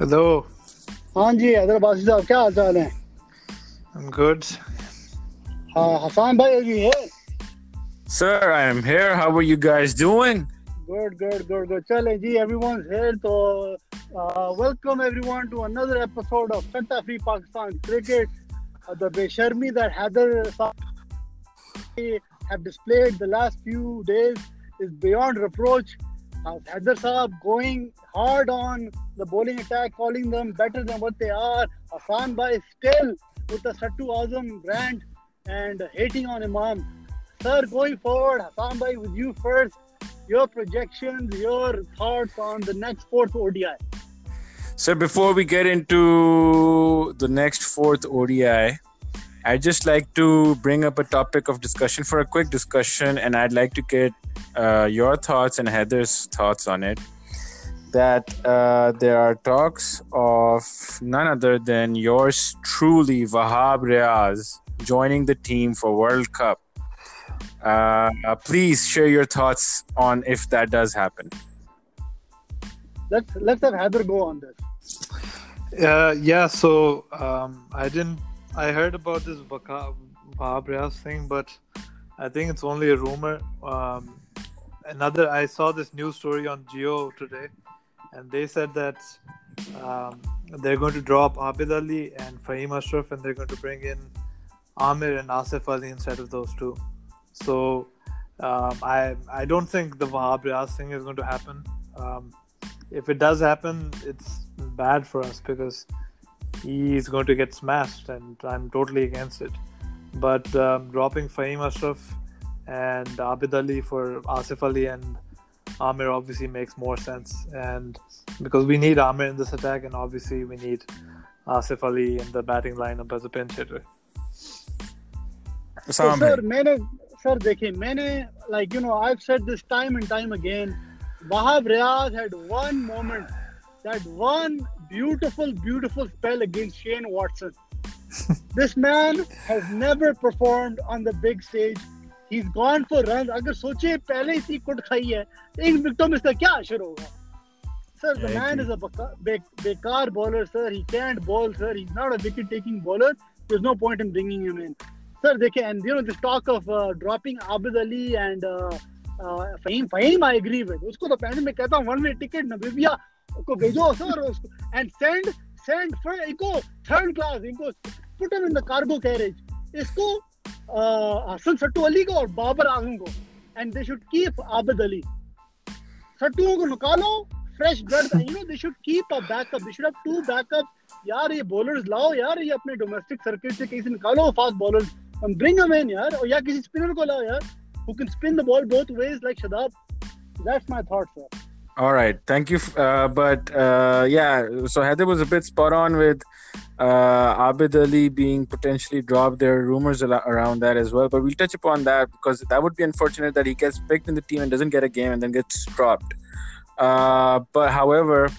Hello हाँ जी हैदराबादी साहब क्या हाल चाल है I'm good. हाँ हसान भाई are you here Sir, I am here. How are you guys doing? good good good good चले जी everyone's here तो uh, welcome everyone to another episode of Kanta Free Pakistan Cricket uh, the besharmi that Haider Saab have displayed the last few days is beyond reproach uh, Haider Saab going hard on the bowling attack calling them better than what they are Hassan Bhai still with the Sattu Azam brand and hating on Imam Sir, going forward, Hassan Bhai, with you first, your projections, your thoughts on the next fourth ODI. Sir, before we get into the next fourth ODI, I'd just like to bring up a topic of discussion for a quick discussion, and I'd like to get uh, your thoughts and Heather's thoughts on it. That uh, there are talks of none other than yours truly, Wahab Riaz, joining the team for World Cup. Uh, please share your thoughts on if that does happen. Let's let's have Heather go on this. Uh, yeah, so um, I didn't. I heard about this Waka- Wahab Riaz thing, but I think it's only a rumor. Um, another, I saw this news story on Geo today, and they said that um, they're going to drop Abid Ali and Fahim Ashraf, and they're going to bring in Amir and Asif Ali instead of those two. So um, I I don't think the Wahab Riaz thing is going to happen. Um, if it does happen, it's bad for us because he's going to get smashed, and I'm totally against it. But um, dropping Fahim Ashraf and Abid Ali for Asif Ali and Amir obviously makes more sense, and because we need Amir in this attack, and obviously we need Asif Ali in the batting lineup as a pinch hitter. So, Sam, sir, मैंने sir देखिए मैंने like you know I've said this time and time again. Wahab Riaz had one moment, that one beautiful, beautiful spell against Shane Watson. this man has never performed on the big stage. he's gone for runs. Run अगर सोचे पहले इसी कुट खाई है तो इन विकेटों में इसका क्या असर होगा? Sir the man is a बेकार bowler sir he can't ball sir he is not a wicket taking bowler there is no point in bringing him in sir देखिए and you know this talk of dropping Abid Ali and Fahim Fahim I agree with उसको तो पहले मैं कहता हूँ one way ticket नबीबिया को भेजो sir उसको and send send for eco third class इनको put him in the cargo carriage इसको हसन सट्टू अली को और बाबर आज़म को। And they should keep Abid Ali. सट्टुओं को निकालो fresh blood you know they should keep a backup they should have to backup यार, ये बॉलर्स लाओ यार, ये अपने डोमेस्टिक सर्किट से कहीं से निकालो fast bowlers and bring them in यार, और या किसी स्पिनर को लाओ यार। Who can spin the ball both ways like Shadab? That's my thought, sir. All right, thank you. Uh, but uh, yeah, so Heather was a bit spot on with uh, Abid Ali being potentially dropped. There are rumors around that as well, but we'll touch upon that because that would be unfortunate that he gets picked in the team and doesn't get a game and then gets dropped. Uh, but however,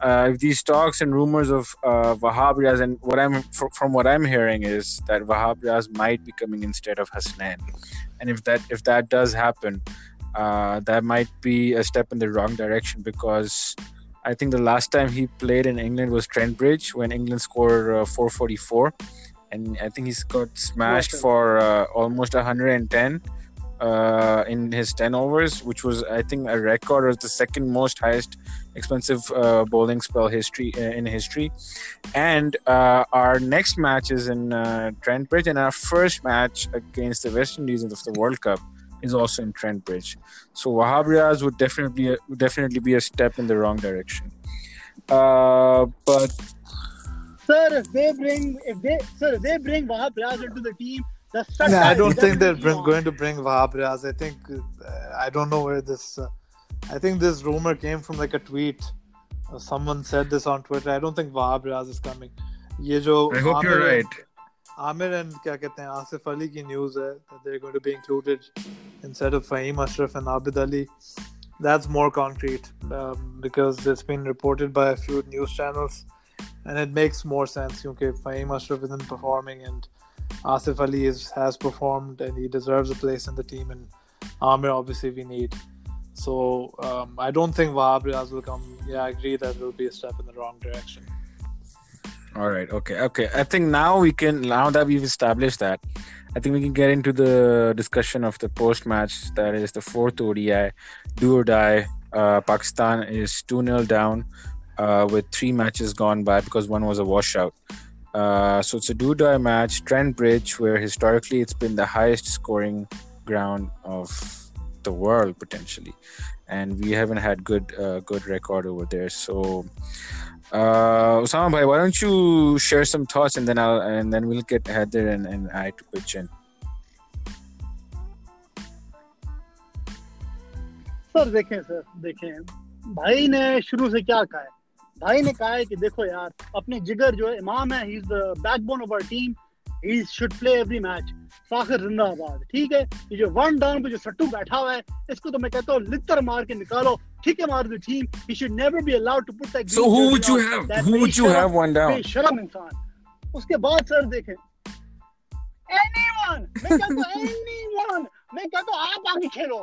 uh, if these talks and rumors of uh, Wahab Riaz and what I'm fr- from what I'm hearing is that Wahab Riaz might be coming instead of Hasnain, and if that if that does happen, uh, that might be a step in the wrong direction because I think the last time he played in England was Trent Bridge when England scored uh, 444, and I think he's got smashed Okay. for uh, almost 110 uh, in his 10 overs, which was I think a record or the second most highest expensive uh, bowling spell history uh, in history. And uh, our next match is in uh, Trent Bridge, and our first match against the West Indies of the World Cup is also in Trent Bridge. So Wahab Riaz would definitely would definitely be a step in the wrong direction. Uh, but sir, if they bring if they sir if they bring Wahab Riaz into the team. The no, I don't think they're bring, going to bring Wahab Riaz. I think uh, I don't know where this. Uh, I think this rumor came from like a tweet. Uh, someone said this on Twitter. I don't think Wahab Riaz is coming. I hope Amir, you're right. Amir and क्या कहते हैं आसिफ अली की news है that they are going to be instead of Fahim Ashraf and Abid Ali. That's more concrete um, because it's been reported by a few news channels, and it makes more sense because Fahim Ashraf isn't performing and Asif Ali is, has performed and he deserves a place in the team, and Amir obviously we need. So um, I don't think Wahab Riaz will come. Yeah, I agree that it will be a step in the wrong direction. All right. Okay. Okay. I think now we can. Now that we've established that, I think we can get into the discussion of the post match. That is the fourth ODI, do or die. Uh, Pakistan is two 0 down uh, with three matches gone by because one was a washout. Uh, so it's a do or die match. Trent Bridge, where historically it's been the highest scoring ground of the world potentially, and we haven't had good uh, good record over there. So uh, Osama bhai, why don't you share some thoughts and then I'll and then we'll get Heather and, and I to pitch in. Sir देखें sir देखें। भाई ने शुरू से क्या कहा है? भाई ने कहा है कि देखो यार अपने जिगर जो है इमाम है he is the backbone of our team he should play every match Fakhar जिंदाबाद। ठीक है? ये जो वन डाउन पे जो सट्टू बैठा हुआ है इसको तो मैं कहता हूँ लितर मार के निकालो। ठीक है मार the team he should never be allowed to put that So who would you have? Who would you have one down? बेशरम इंसान उसके बाद सर देखें एनीवन मैं कहता हूँ एनीवन मैं कहता हूँ आप आगे खेलो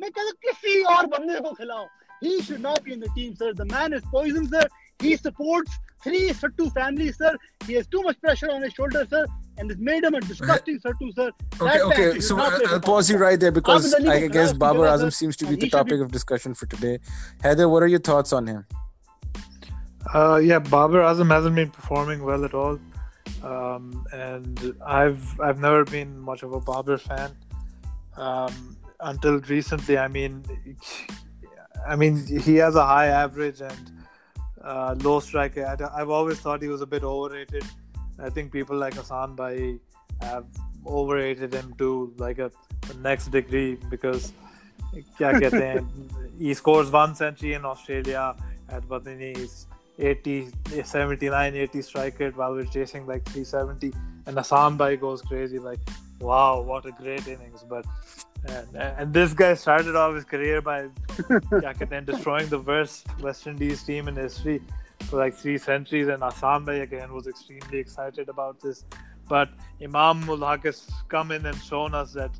मैं कहता हूँ किसी और बंदे को खिलाओ he should not be in the team sir the man is poison sir he supports three Sattu families sir he has too much pressure on his shoulders sir and it's made him a disgusting sir to sir. Okay, okay. So I'll, I'll pause you right there because I guess Babar Azam seems to be the topic be... of discussion for today. Heather, what are your thoughts on him? Uh, yeah, Babar Azam hasn't been performing well at all, um, and I've I've never been much of a Babar fan um, until recently. I mean, I mean he has a high average and uh, low striker. I, have always thought he was a bit overrated. I think people like Hassan Bhai have overrated him to like a the next degree because क्या कहते हैं he scores one century in Australia at Badini he's 80 79 80 strike rate while we're chasing like 370 and Hassan Bhai goes crazy like wow what a great innings but and, and this guy started off his career by क्या कहते हैं, destroying the worst West Indies team in history for like three centuries and Hassan Bhai again was extremely excited about this but Imam Ul Haq has come in and shown us that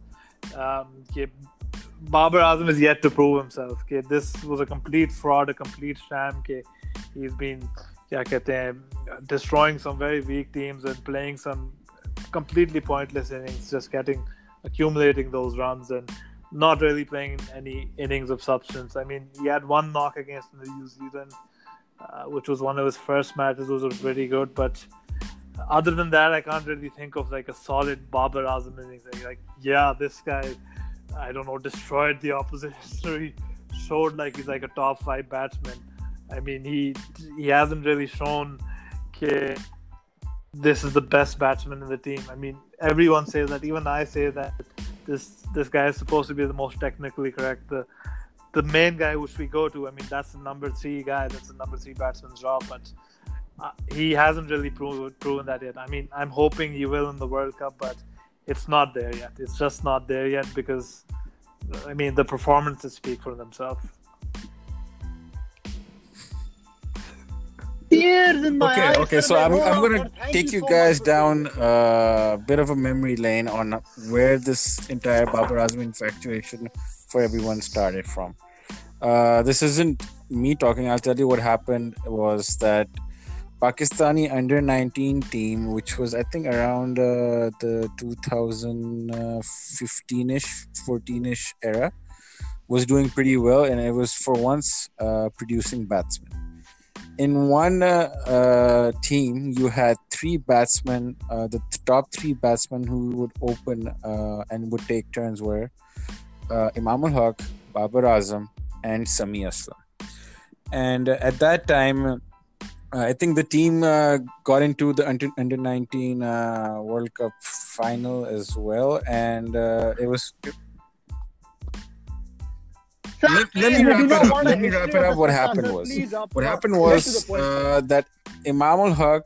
um, कि Babar Azam is yet to prove himself. कि this was a complete fraud, a complete sham. कि he's been क्या कहते हैं, destroying some very weak teams and playing some completely pointless innings, just getting accumulating those runs and not really playing any innings of substance. I mean, he had one knock against New Zealand, uh, which was one of his first matches, which was pretty good. But other than that, I can't really think of like a solid Babar Azam innings. Like, like, yeah, this guy, I don't know, destroyed the opposition. So He showed like he's like a top five batsman. I mean, he he hasn't really shown that this is the best batsman in the team. I mean, everyone says that. Even I say that this this guy is supposed to be the most technically correct. The the main guy which we go to. I mean, that's the number three guy. That's the number three batsman's job, but uh, he hasn't really proven proven that yet. I mean, I'm hoping he will in the World Cup, but it's not there yet. It's just not there yet because, I mean, the performances speak for themselves. okay, okay. So I'm, I'm gonna take you guys down a bit of a memory lane on where this entire Babar Azmi infatuation for everyone started from. Uh, this isn't me talking. I'll tell you what happened was that Pakistani under 19 team, which was I think around uh, the 2015ish, 14ish era, was doing pretty well, and it was for once uh, producing batsmen. In one uh, uh, team, you had three batsmen. The th- top three batsmen who would open and would take turns were Imam ul Haq, Babar Azam, and Sami Aslam. And at that time, uh, I think the team uh, got into the under, under 19 uh, World Cup final as well, and uh, it was. Let, let me wrap it up. Let me wrap it up. What happened was what happened was uh, that Imam ul Haq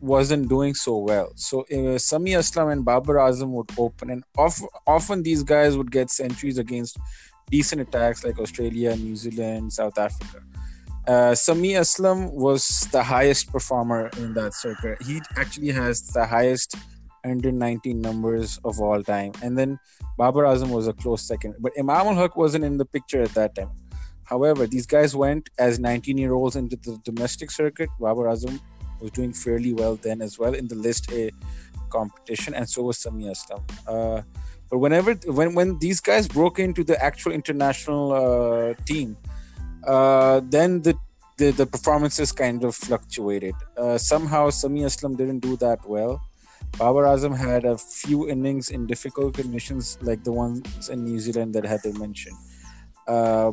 wasn't doing so well. So uh, Sami Aslam and Babar Azam would open, and of, often these guys would get centuries against decent attacks like Australia, New Zealand, South Africa. Uh, Sami Aslam was the highest performer in that circuit. He actually has the highest 119 numbers of all time. And then Babar Azam was a close second. But Imam ul Haq wasn't in the picture at that time. However, these guys went as 19 year olds into the domestic circuit. Babar Azam was doing fairly well then as well in the list A competition, and so was Sami Aslam. Uh, but whenever when when these guys broke into the actual international uh, team, uh, then the, the, the performances kind of fluctuated. Uh, somehow Sami Aslam didn't do that well. Babar Azam had a few innings in difficult conditions, like the ones in New Zealand that Heather mentioned. Uh,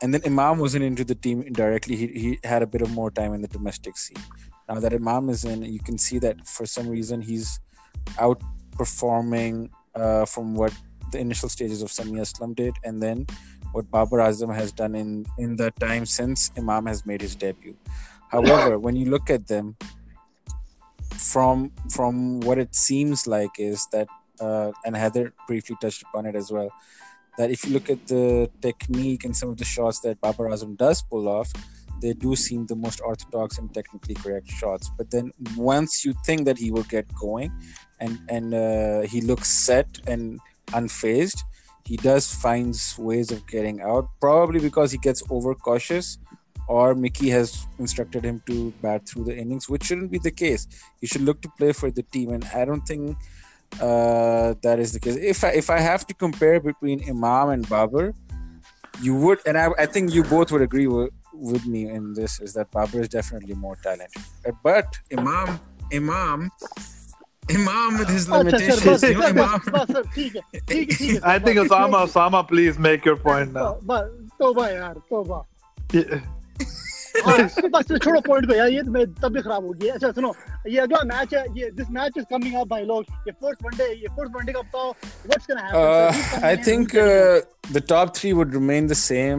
and then Imam wasn't into the team indirectly. He, he had a bit of more time in the domestic scene. Now that Imam is in, you can see that for some reason he's outperforming uh, from what the initial stages of Sami Aslam did, and then what Babar Azam has done in in the time since Imam has made his debut. However, when you look at them, from from what it seems like is that, uh, and Heather briefly touched upon it as well, that if you look at the technique and some of the shots that Babar Azam does pull off, they do seem the most orthodox and technically correct shots. But then once you think that he will get going, and and uh, he looks set and unfazed, he does finds ways of getting out. Probably because he gets overcautious, or Mickey has instructed him to bat through the innings, which shouldn't be the case. He should look to play for the team, and I don't think uh, that is the case. If I, if I have to compare between Imam and Babar, you would, and I, I think you both would agree with, with me in this is that Babar is definitely more talented. But Imam, Imam, Imam with his limitations. I think Osama, Osama, please make your point now. बस तोबा यार, तोबा. बस छोड़ो point को यार ये तो मैं तब भी खराब होगी अच्छा सुनो ये अगला मैच है ये this match is coming up भाई लोग ये फर्स्ट वनडे ये फर्स्ट वनडे का बताओ what's gonna happen I think the top 3 would remain the same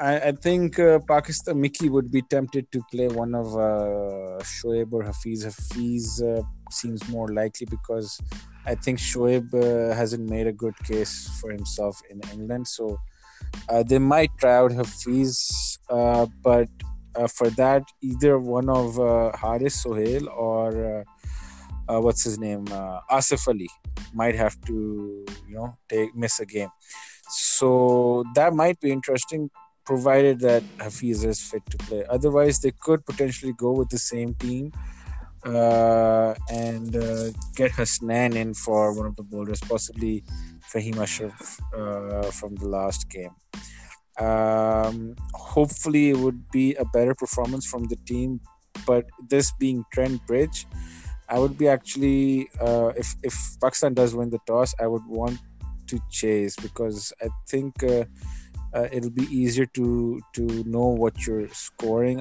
I, I, think uh, Pakistan Mickey would be tempted to play one of uh, Shoaib or Hafiz. Hafiz uh, seems more likely because I think Shoaib uh, hasn't made a good case for himself in England. So uh, they might try out Hafiz, uh, but uh, for that, either one of Haris Sohail or what's his name, Asif Ali, might have to you know take miss a game. So that might be interesting provided that Hafiz is fit to play. Otherwise, they could potentially go with the same team uh, and uh, get Hasnain in for one of the bowlers, possibly Fahim Ashraf uh, from the last game. Um, hopefully, it would be a better performance from the team. But this being Trent Bridge, I would be actually uh, if if Pakistan does win the toss, I would want to chase because I think uh, it'll be easier to to know what you're scoring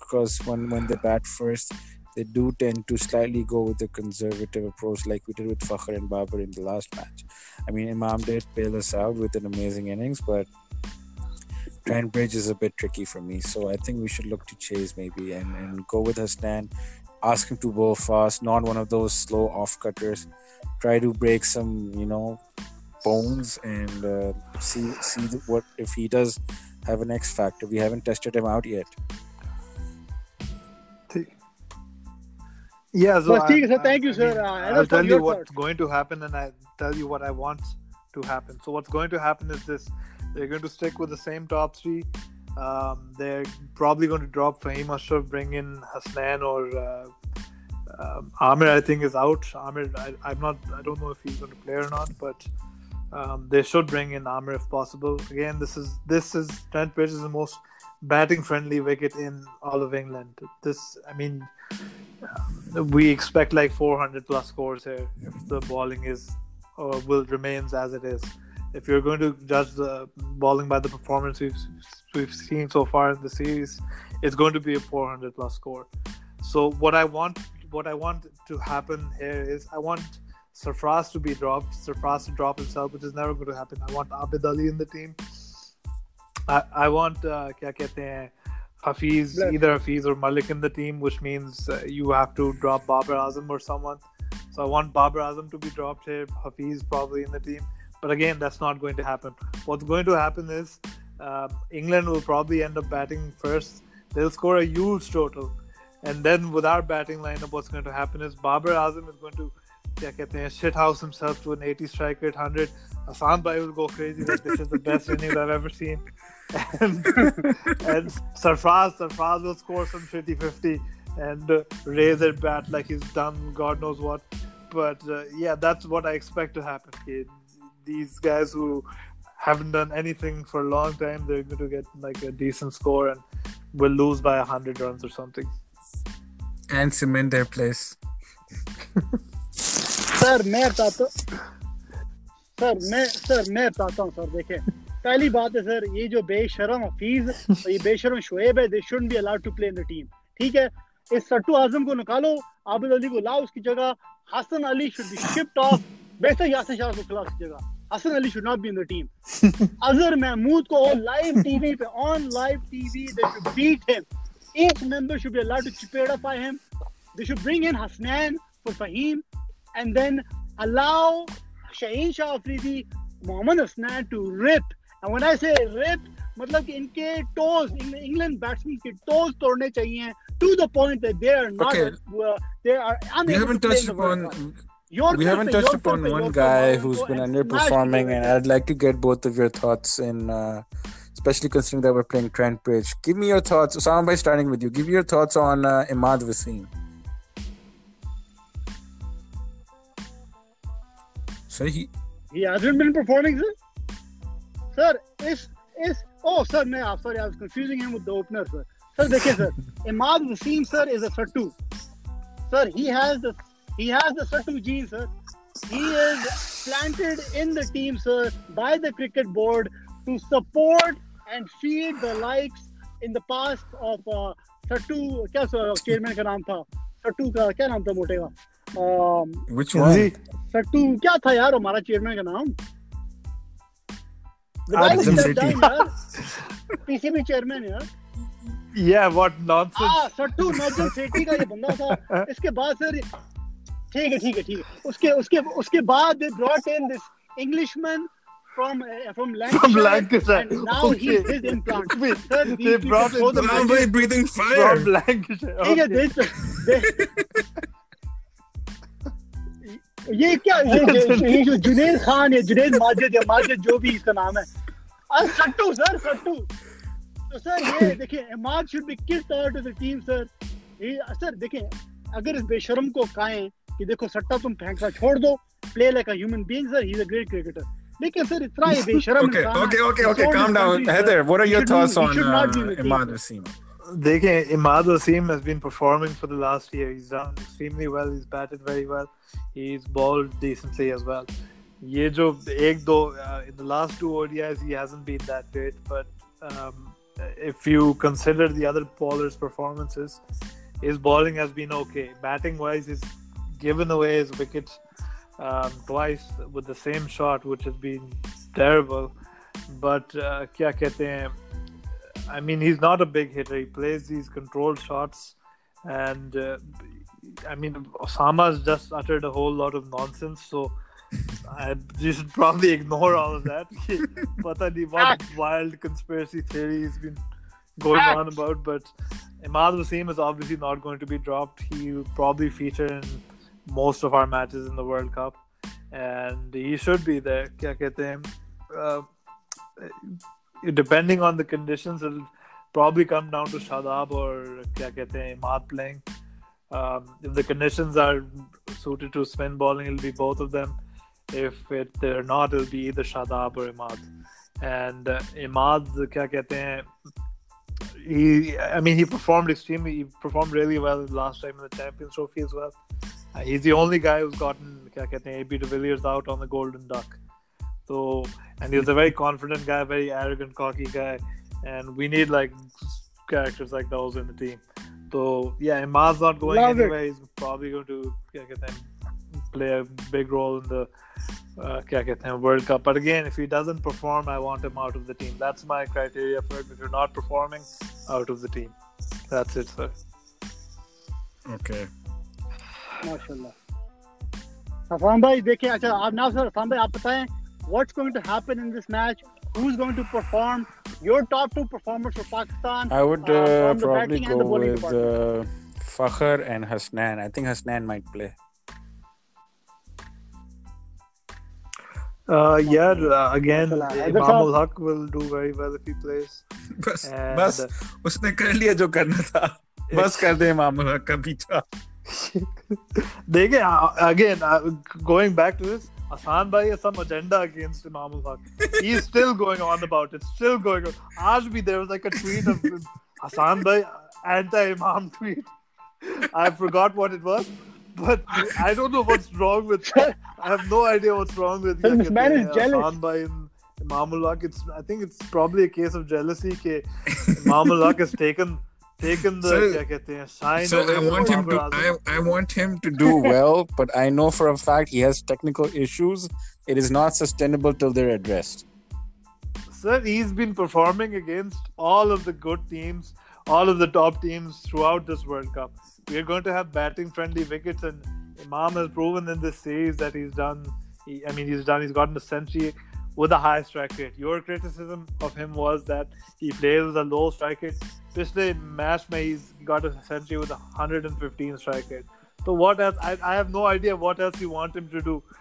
because when when they bat first they do tend to slightly go with the conservative approach like we did with Fakhr and Babar in the last match. I mean, Imam did bail us out with an amazing innings, but Trent Bridge is a bit tricky for me. So I think we should look to chase maybe and, and go with Hasnain, ask him to bowl fast, not one of those slow off cutters. Try to break some, you know, bones and uh, see see what if he does have an X factor. We haven't tested him out yet. Yeah, so well, I, thank you, sir. Uh, I'll tell you what's going to happen, and I tell you what I want to happen. So what's going to happen is this: they're going to stick with the same top three. Um, they're probably going to drop Fahim Ashraf, bring in Hasnain or uh, um, Amir. I think is out. Amir, I, am not. I don't know if he's going to play or not, but um, they should bring in Amir if possible. Again, this is this is Trent Bridge is the most batting friendly wicket in all of England. This, I mean, we expect like 400 plus scores here if the bowling is or will remains as it is. If you're going to judge the bowling by the performance we've we've seen so far in the series, it's going to be a 400 plus score. So what I want what I want to happen here is I want Sarfraz to be dropped, Sarfraz to drop himself, which is never going to happen. I want Abid Ali in the team. I, I want uh, Hafiz, either Hafiz or Malik in the team, which means uh, you have to drop Babar Azam or someone. So I want Babar Azam to be dropped here, Hafiz probably in the team. But again, that's not going to happen. What's going to happen is uh, England will probably end up batting first. They'll score a huge total. And then with our batting lineup, what's going to happen is Babar Azam is going to क्या कहते हैं shit house himself to an 80 striker at 100. Hassan Bhai will go crazy like this is the best innings I've ever seen. And, and Sarfraz, Sarfraz will score some 50 50 and uh, raise it bat like he's done God knows what. But uh, yeah, that's what I expect to happen. Kid. These guys who haven't done anything for a long time, they're going to get like a decent score and will lose by 100 runs or something. And cement their place. Sir मैं बताता sir मैं sir मैं बताता हूँ sir देखें। पहली बात है सर ये जो बेशरम हफीज और ये बेशरम शुएब है they should be allowed to play in the team ठीक है? इस सट्टू आज़म को निकालो आबिद अली को लाओ उसकी जगह। Hasan Ali should be shift of बेहतर यासिर शाह को खिला उसकी जगह। Hasan Ali should not be in the team Azhar Mahmood को लाइव टीवी पे on live TV they should beat him each member should be allowed to chipedify him they should bring in Hasnan for Fahim and then allow Shaheen Shah Afridi, Mohammad Hasnain to rip. And when I say rip, मतलब कि इनके toes England batsman के toes तोड़ने चाहिए to the point that they are not they are We haven't touched upon Yorker, we haven't touched upon one guy who's been underperforming, and I'd like to get both of your thoughts in, uh, especially considering that we're playing Trent Bridge. Give me your thoughts, Osama, by starting with you. Give your thoughts on uh, Imad Wasim. So he hasn't been performing, sir. Sir, is is oh sir, no, I'm sorry, I was confusing him with the opener, sir. Sir, देखिए sir, Imad Wasim sir is a Sattu. Sir, he has the he has the Sattu gene, sir. He is planted in the team, sir, by the cricket board to support and feed the likes in the past of uh, Sattu. क्या chairman का नाम था? सट्टू का क्या नाम था मोटे का? Um, which one? Easy. Sattu क्या था यार हमारा चेयरमैन का नाम पीसीबी चेयरमैन यार Yeah, what nonsense. हाँ सट्टू नज़र सेठी का ये बंदा था इसके बाद सर ठीक है ठीक है ठीक है उसके उसके उसके बाद they brought in this Englishman from uh, from Lancashire, From Lancashire. and now Okay. his implant. Wait, Sir, they these brought in the breathing From Lancashire. ठीक है Okay. they, they, ये क्या ये, जुनेद खान या जुनेद माजिद या माजिद जो भी इसका नाम है। अरे सट्टू सर सट्टू। तो सर ये देखिए Imad should be kissed out of the team sir ये सर देखिए अगर इस बेशरम को कहें कि देखो सट्टा तुम फेंकना छोड़ दो play like a human being sir he is a great cricketer लेकिन सर इतना ये बेशरम Okay, इंसान है, okay, okay, he okay. sold his Calm down, country, sir. Heather. What are He your should thoughts be- he on should uh, not be in the team, Imad sir. Wasim? Dekhe, Imad Wasim has been performing for the last year. He's done extremely well. He's batted very well. He's bowled decently as well. ये जो एक दो uh, in the last two ODIs he hasn't been that great, but um, if you consider the other bowlers' performances, his bowling has been okay. Batting wise, he's given away his wickets um, twice with the same shot, which has been terrible. But uh, क्या कहते हैं I mean, he's not a big hitter. He plays these controlled shots, and uh, I mean, Osama's just uttered a whole lot of nonsense. So I, you should probably ignore all of that. Pata nahi what wild conspiracy theory has been going ah! on about, but Imad Wasim is obviously not going to be dropped. He will probably feature in most of our matches in the World Cup, and he should be there. Kya kehte? depending on the conditions, it'll probably come down to Shadab or kya kehte hain, Imad playing. Um, if the conditions are suited to spin bowling, it'll be both of them. If it, they're not, it'll be either Shadab or Imad. And uh, Imad, kya kehte hain, he, I mean, he performed extremely, he performed really well last time in the Champions Trophy as well. Uh, he's the only guy who's gotten, kya kehte hain, AB de Villiers out on the Golden Duck. So and he's a very confident guy, very arrogant, cocky guy, and we need like characters like those in the team. So, yeah, Imad's not going Love it. anywhere. He's probably going to क्या कहते हैं, play a big role in the uh, क्या कहते हैं, World Cup. But again, if he doesn't perform, I want him out of the team. That's my criteria for it. If you're not performing, out of the team. That's it, sir. Okay. माशाल्लाह हसान भाई देखिए अच्छा आप ना sir Hasan भाई आप बताएं what's going to happen in this match, who's going to perform, your top two performers for Pakistan. I would uh, uh probably go with uh, Fakhr and Hasnain. I think Hasnain might play. Uh, yeah, uh, again, Imamul Haq will do very well if he plays. बस and, uh, Usne उसने कर लिया जो करना था बस कर दे इमामुल हक का पीछा देखें again going back to this Hassan Bhai has some agenda against Imamul Haq. He's still going on about it, still going on. Aaj bhi there was like a tweet of Hassan Bhai anti-Imam tweet. I forgot what it was, but I don't know what's wrong with. I have no idea what's wrong with. Sir, this man is jealous. Hassan Bhai and Imamul Haq. It's I think it's probably a case of jealousy. Ke Imamul Haq has taken taken the Sir, kya kehte hain, shine So I want him to I, I want him to do well, but I know for a fact he has technical issues. It is not sustainable till they're addressed. Sir, he's been performing against all of the good teams, all of the top teams throughout this World Cup. We are going to have batting friendly wickets, and Imam has proven in this series that he's done. He, I mean, he's done. He's gotten a century with a high strike rate. Your criticism of him was that he plays with a low strike rate. Pishle match, mein he's got a century with a 115 strike rate. So what else? I, I have no idea what else you want him to do.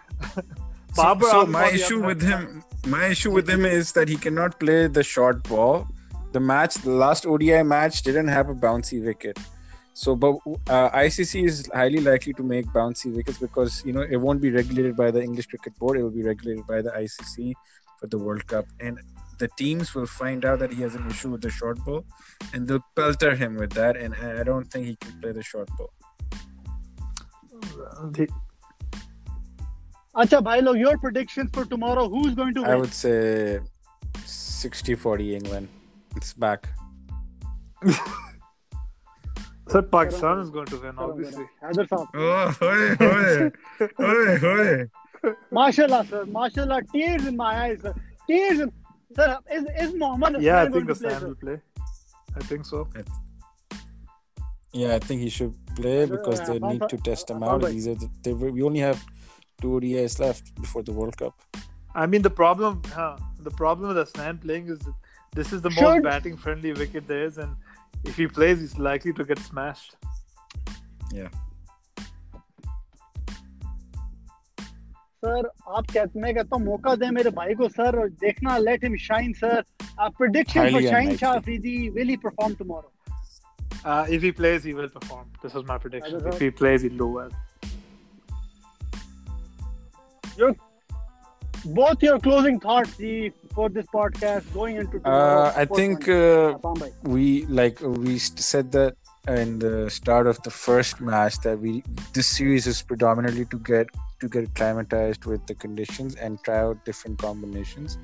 So, so my issue with him, my issue with him is that he cannot play the short ball. The match, the last ODI match, didn't have a bouncy wicket. So, but uh, ICC is highly likely to make bouncy wickets because you know it won't be regulated by the English Cricket Board. It will be regulated by the ICC for the World Cup, and the teams will find out that he has an issue with the short ball, and they'll pelter him with that. And I I don't think he can play the short ball. The- Acha, bhai log, your predictions for tomorrow. Who's going to win? I would say 60-40 England. It's back. Sir, Pakistan is going to win, obviously. Haider Saab. Oh, hoy, hoy, hoy, hoy. Mashallah, sir. Mashallah. Tears in my eyes, sir. Tears in. Sir, is, is Mohammed Yeah, I think going to Hassan will play. I think so. Yeah, I think he should play because they need to test him out. Bhai. These are the, they, we only have two ODIs left before the World Cup. I mean, the problem, huh, the problem with Hassan playing is this is the Should- most batting friendly wicket there is, and if he plays, he's likely to get smashed. Sir आप कहते मैं कहता हूँ मौका दे मेरे भाई को sir और देखना let him shine sir prediction for Highly shine Shah unlikely. Afridi will he perform tomorrow Uh, if he plays, he will perform. This is my prediction. Haider If he plays, he'll do well. both your closing thoughts for this podcast going into tomorrow Uh, I think uh, we like we said that in the start of the first match that we this series is predominantly to get to get acclimatized with the conditions and try out different combinations.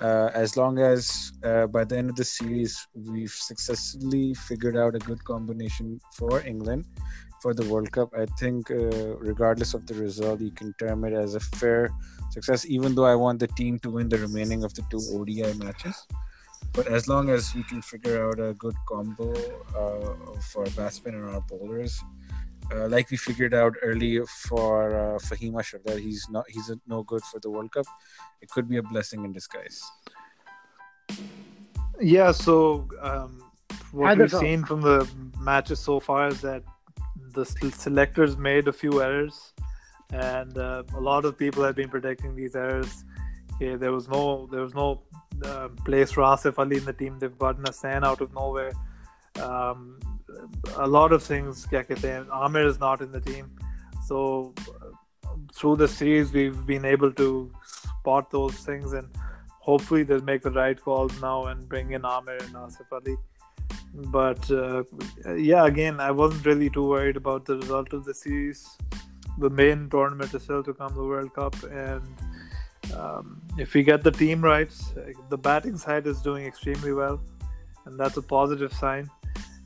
Uh, as long as uh, by the end of the series we've successfully figured out a good combination for England for the World Cup, I think uh, regardless of the result, you can term it as a fair success. Even though I want the team to win the remaining of the two ODI matches. But as long as we can figure out a good combo uh, for batsmen and our bowlers, uh, like we figured out early for uh, Fahim Ashraf that he's not he's a, no good for the World Cup, it could be a blessing in disguise. Yeah, so um, what Haider we've seen from the matches so far is that the selectors made a few errors, and uh, a lot of people have been predicting these errors. Okay, there was no there was no uh, place for Asif Ali in the team. They've gotten a San out of nowhere. Um, a lot of things. kya kehte Amir is not in the team, so uh, through the series we've been able to spot those things and hopefully they'll make the right calls now and bring in Amir and Asif Ali. But uh, yeah, again, I wasn't really too worried about the result of the series. The main tournament is still to come, the World Cup, and um, if we get the team right, the batting side is doing extremely well, and that's a positive sign.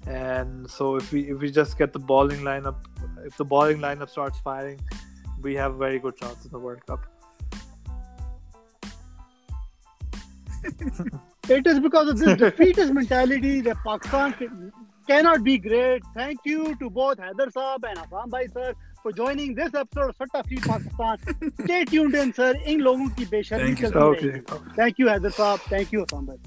And so if we if we just get the bowling lineup, if the bowling lineup starts firing, we have very good chance in the World Cup. It is because of this defeatist mentality that Pakistan can- cannot be great. Thank you to both Haider Saab and Hassan Bhai sir for joining this episode of Satta Free Pakistan. Stay tuned in, sir. इन लोगों की बेशर्मी Thank you, चलती Okay. रहेगी. Thank you, Haider Saab. Thank you, Hassan Bhai.